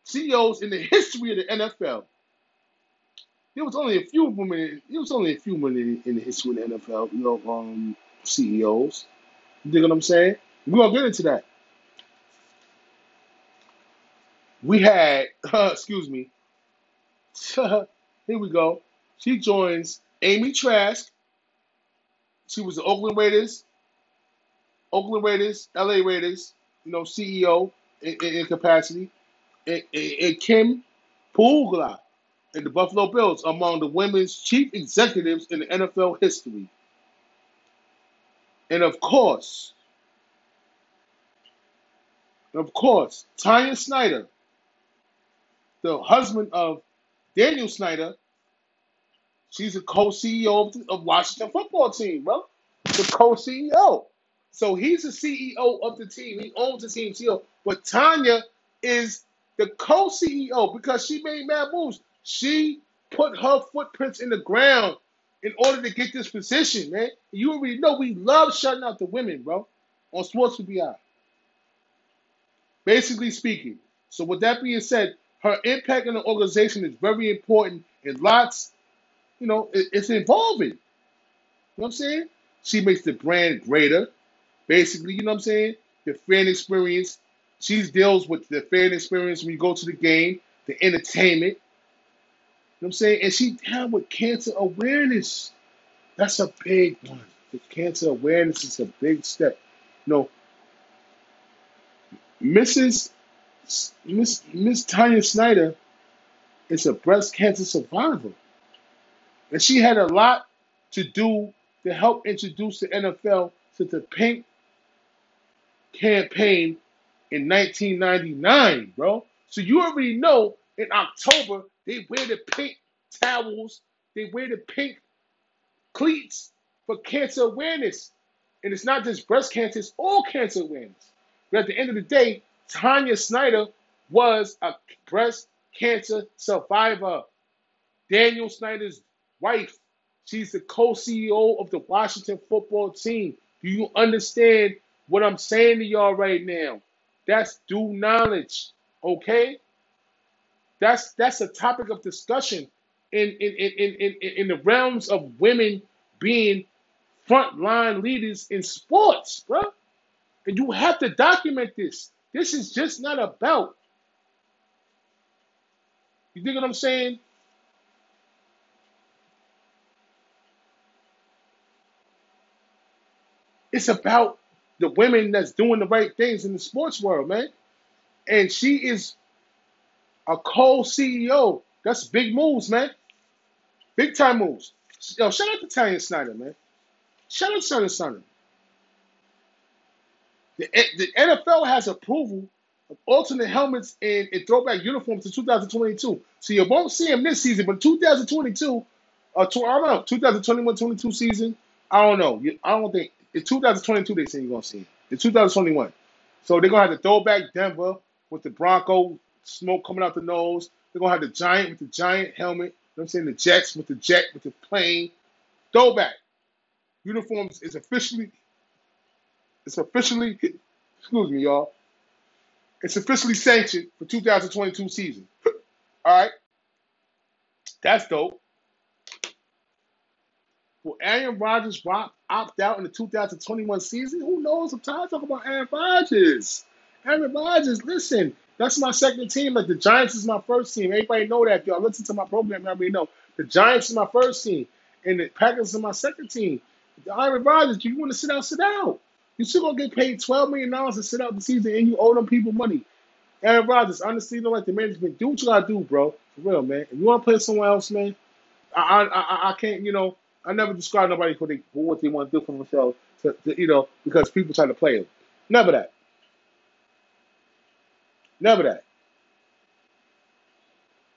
CEOs in the history of the NFL. There was only a few women. There was only a few women in, in the history of the NFL. You know, um, CEOs. You dig what I'm saying? We're gonna get into that. We had, [LAUGHS] excuse me. [LAUGHS] Here we go. She joins Amy Trask. She was the Oakland Raiders, Oakland Raiders, LA Raiders, you know, CEO in, in, capacity, and, and, Kim Pegula in the Buffalo Bills among the women's chief executives in the NFL history. And of course, of course, Tanya Snyder, the husband of Daniel Snyder, she's the co-CEO of, the, of Washington football team, bro. The co-CEO. So he's the CEO of the team. He owns the team CEO. But Tanya is the co-CEO because she made mad moves. She put her footprints in the ground in order to get this position, man. You already know we love shutting out the women, bro, on Sports BI. Basically speaking. So with that being said, her impact in the organization is very important and lots, you know, it- it's evolving. You know what I'm saying? She makes the brand greater. Basically, you know what I'm saying? The fan experience. She deals with the fan experience when you go to the game, the entertainment. You know what I'm saying? And she down with cancer awareness. That's a big one. The cancer awareness is a big step. You know, Mrs. Miss Miss Tanya Snyder is a breast cancer survivor. And she had a lot to do to help introduce the NFL to the pink campaign in 1999, bro. So you already know in October they wear the pink towels, they wear the pink cleats for cancer awareness. And it's not just breast cancer, it's all cancer awareness. But at the end of the day, Tanya Snyder was a breast cancer survivor. Daniel Snyder's wife. She's the co-CEO of the Washington football team. Do you understand what I'm saying to y'all right now? That's due knowledge. Okay? That's that's a topic of discussion in in, in, in, in, in the realms of women being frontline leaders in sports, bro. And you have to document this. This is just not about, you dig what I'm saying? It's about the women that's doing the right things in the sports world, man. and she is a co-CEO. That's big moves, man. Big time moves. Yo, shout out to Tanya Snyder, man. Shout out to Tanya Snyder. The, the NFL has approval of alternate helmets and, and throwback uniforms to 2022. So you won't see them this season, but 2022, uh, tw- I don't know, 2021-22 season, I don't know. I don't think it's 2022. They say you're gonna see. it. It's 2021. So they're gonna have the throwback Denver with the Bronco smoke coming out the nose. They're gonna have the giant with the giant helmet. You know I'm saying the Jets with the jet with the plane. Throwback uniforms is officially it's officially excuse me, y'all. It's officially sanctioned for 2022 season. All right, that's dope. Will Aaron Rodgers opt out in the 2021 season? Who knows? I'm tired of talking about Aaron Rodgers. Aaron Rodgers, listen, that's my second team. Like the Giants is my first team. Everybody know that. Y'all listen to my program. Everybody know the Giants is my first team, and the Packers are my second team. Aaron Rodgers, do you want to sit out, sit out. You still gonna get paid 12 million dollars to sit out the season, and you owe them people money. Aaron Rodgers, honestly, don't like the management. Do what you gotta do, bro. For real, man. If you want to play somewhere else, man, I, I, I, I can't, you know, I never describe nobody for, they, for what they want to do for themselves, to, to, you know, because people try to play them. Never that. Never that.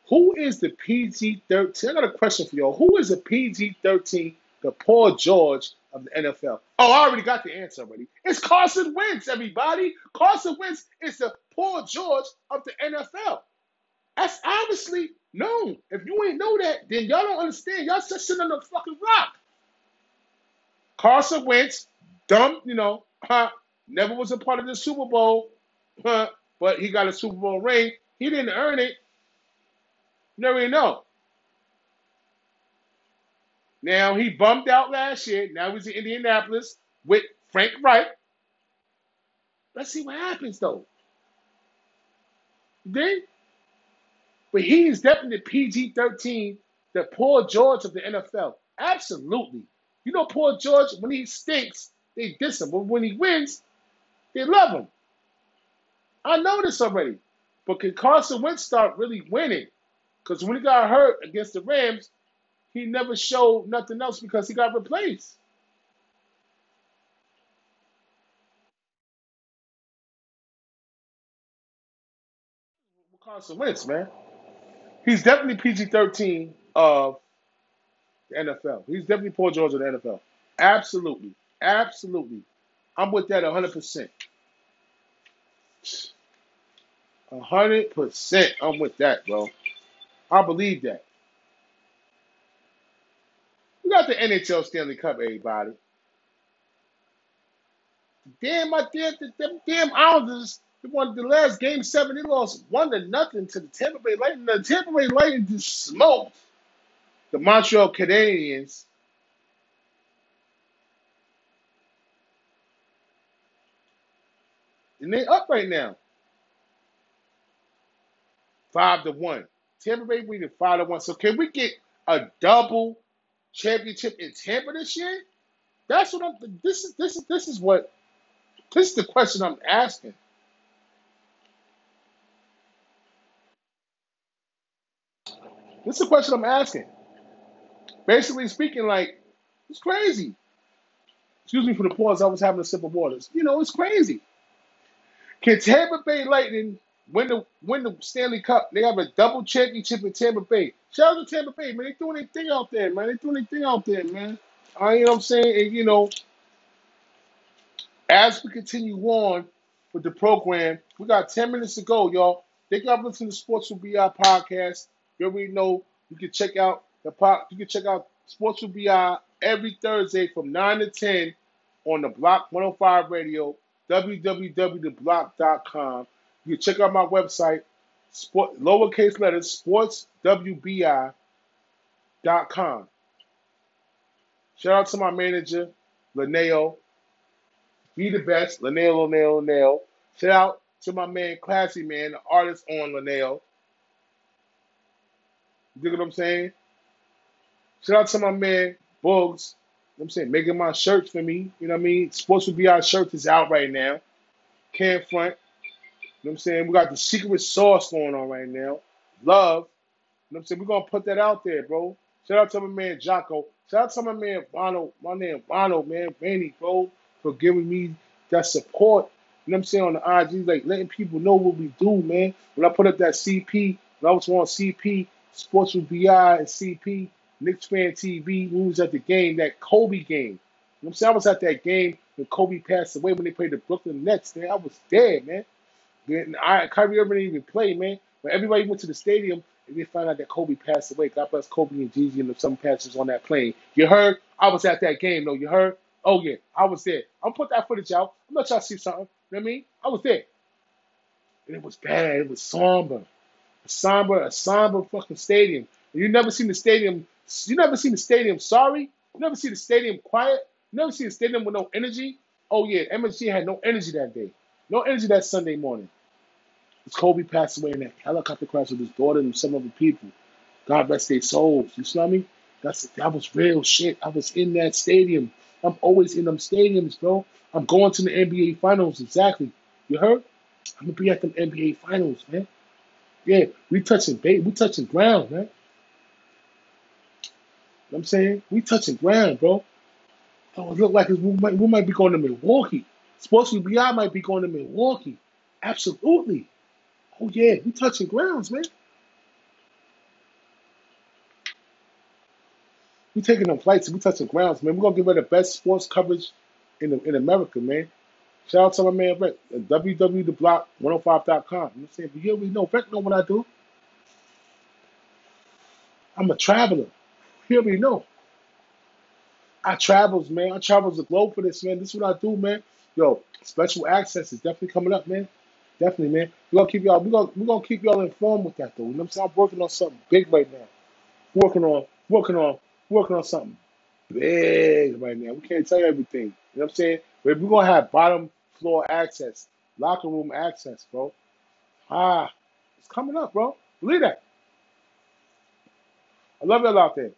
Who is the PG 13? I got a question for y'all. Who is the PG 13, the Paul George of the NFL? Oh, I already got the answer already. It's Carson Wentz, everybody. Carson Wentz is the Paul George of the NFL. That's obviously known. If you ain't know that, then y'all don't understand. Y'all just sitting on the fucking rock. Carson Wentz, dumb, you know, huh, never was a part of the Super Bowl, huh, but he got a Super Bowl ring. He didn't earn it. Never even know. Now he bummed out last year. Now he's in Indianapolis with Frank Reich. Let's see what happens though. Then, but he is definitely PG 13, the Paul George of the NFL. Absolutely. You know, Paul George, when he stinks, they diss him. But when he wins, they love him. I know this already. But can Carson Wentz start really winning? Because when he got hurt against the Rams, he never showed nothing else because he got replaced. Carson Wentz, man. He's definitely PG 13 of the NFL. He's definitely Paul George of the NFL. Absolutely. Absolutely. I'm with that 100%. 100%. I'm with that, bro. I believe that. We got the NHL Stanley Cup, everybody. Damn, my damn, them damn Islanders, they won the last game seven. They lost one to nothing to the Tampa Bay Lightning. The Tampa Bay Lightning just smoked the Montreal Canadiens. And they up right now, five to one. Tampa Bay winning five to one. So can we get a double championship in Tampa this year? That's what I'm. This is this is this is what this is the question I'm asking. This is the question I'm asking. Basically speaking, like it's crazy. Excuse me for the pause. I was having a sip of water. You know, it's crazy. Can Tampa Bay Lightning win the win the Stanley Cup? They have a double championship in Tampa Bay. Shout out to Tampa Bay, man. They doing their thing out there, man. They doing their thing out there, man. I you know what I'm saying? And, you know, as we continue on with the program, we got 10 minutes to go, y'all. Thank y'all for listening to Sports with BI podcast. You already know you can check out the pod, you can check out Sports with BI every Thursday from 9 to 10 on the Block 105 Radio, www.theblock.com. You can check out my website, sport, lowercase letters, sportswbi.com. Shout out to my manager, Linneo. Be the best, Linneo, Linneo, Linneo. Shout out to my man, Classy Man, the artist on Linneo. You dig what I'm saying? Shout out to my man, Bugs. You know I'm saying, making my shirts for me. You know what I mean? Sports with BI shirts is out right now. Can front. Know what I'm saying? We got the secret sauce going on right now. Love. You know what I'm saying? We're gonna put that out there, bro. Shout out to my man Jocko. Shout out to my man Ronald, my man Ronald, man, Randy, bro, for giving me that support. You know what I'm saying on the IG, like letting people know what we do, man. When I put up that CP, when I was on CP, Sports with BI and CP, Knicks fan TV, we was at the game, that Kobe game. You know what I'm saying? I was at that game when Kobe passed away when they played the Brooklyn Nets, man. I was there, man. I Kyrie Irving didn't even play, man. But everybody went to the stadium and they found out that Kobe passed away. God bless Kobe and Gigi and some passengers on that plane. You heard? I was at that game, though. You heard? Oh yeah, I was there. I'm put that footage out. I'm let y'all see something. You know what I mean? I was there. And it was bad. It was somber. A somber, a somber fucking stadium. You never seen the stadium. You never seen the stadium sorry. You never see the stadium quiet. You never see the stadium with no energy. Oh yeah, MSG had no energy that day. No energy that Sunday morning. Kobe passed away in that helicopter crash with his daughter and some other people. God rest their souls. You see me? That's that was real shit. I was in that stadium. I'm always in them stadiums, bro. I'm going to the NBA finals, exactly. You heard? I'm gonna be at them NBA finals, man. Yeah, we touching bait, we touching ground, man. You know what I'm saying? We touching ground, bro. Oh, it look like we might, we might be going to Milwaukee. With BI might be going to Milwaukee. Absolutely. Oh yeah, we touching grounds, man. We taking them flights we touching grounds, man. We're gonna give her the best sports coverage in the, in America, man. Shout out to my man Brett at www.theblock105.com. You know what I'm saying? But you already know, Brett know what I do. I'm a traveler. You already know. I travels, man. I travels the globe for this, man. This is what I do, man. Yo, special access is definitely coming up, man. Definitely, man. We're gonna keep y'all. We're gonna we're gonna keep y'all informed with that, though. You know what I'm saying? I'm working on something big right now. Working on, working on, working on something big right now. We can't tell you everything. You know what I'm saying? But we're gonna have bottom floor access, locker room access, bro. Ah, it's coming up, bro. Believe that. I love y'all out there.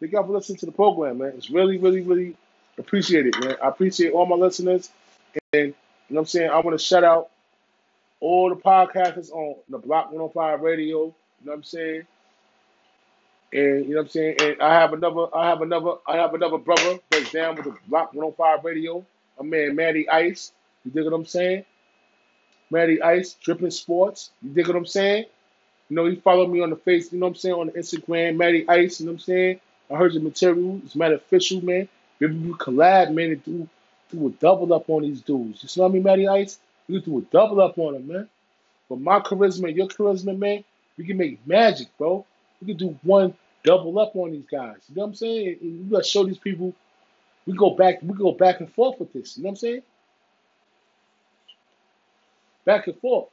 Thank y'all for listening to the program, man. It's really, really, really appreciated, man. I appreciate all my listeners. And you know what I'm saying? I want to shout out all the podcasters on the Block 105 radio. You know what I'm saying? And you know what I'm saying? And I have another I have another I have another brother that's down with the Block 105 radio. My man Matty Ice. You dig what I'm saying? Matty Ice, Dripping Sports. You dig what I'm saying? You know, he followed me on the face, you know what I'm saying, on the Instagram, Matty Ice, you know what I'm saying? I heard your material. It's mad official, man. Maybe we collab, man, and do, do a double up on these dudes. You see what I mean, Matty Ice? We can do a double up on them, man. But my charisma and your charisma, man, we can make magic, bro. We can do one double up on these guys. You know what I'm saying? And we gotta show these people we go back we go back and forth with this. You know what I'm saying? Back and forth.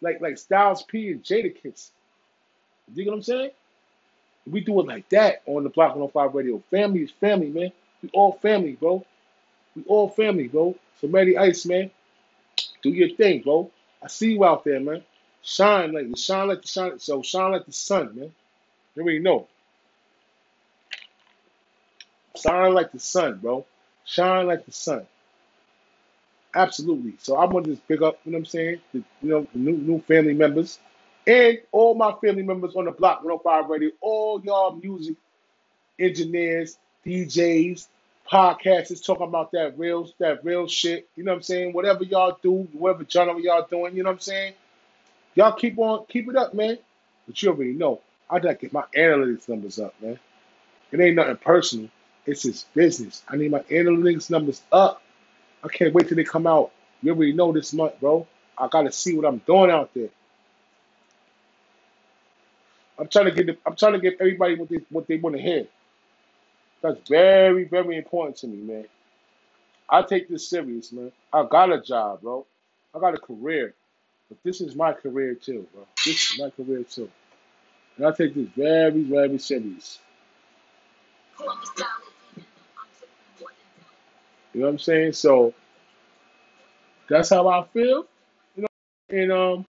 Like like Styles P and Jadakiss. You dig what I'm saying? We do it like that on the Block 105 Radio. Family is family, man. We all family, bro. We all family, bro. So Matty Ice, man. Do your thing, bro. I see you out there, man. Shine like shine like the shine. So shine like the sun, man. You already know. Shine like the sun, bro. Shine like the sun. Absolutely. So I want to just pick up, you know what I'm saying? The, you know, the new new family members. And all my family members on the block 105 radio, all y'all music engineers, DJs, podcasters talking about that real that real shit. You know what I'm saying? Whatever y'all do, whatever genre y'all doing, you know what I'm saying? Y'all keep on keep it up, man. But you already know. I gotta get my analytics numbers up, man. It ain't nothing personal. It's just business. I need my analytics numbers up. I can't wait till they come out. You already know this month, bro. I gotta see what I'm doing out there. I'm trying to get the, I'm trying to give everybody what they what they want to hear. That's very, very important to me, man. I take this serious, man. I got a job, bro. I got a career. But this is my career too, bro. This is my career too. And I take this very, very serious. You know what I'm saying? So that's how I feel. You know, and um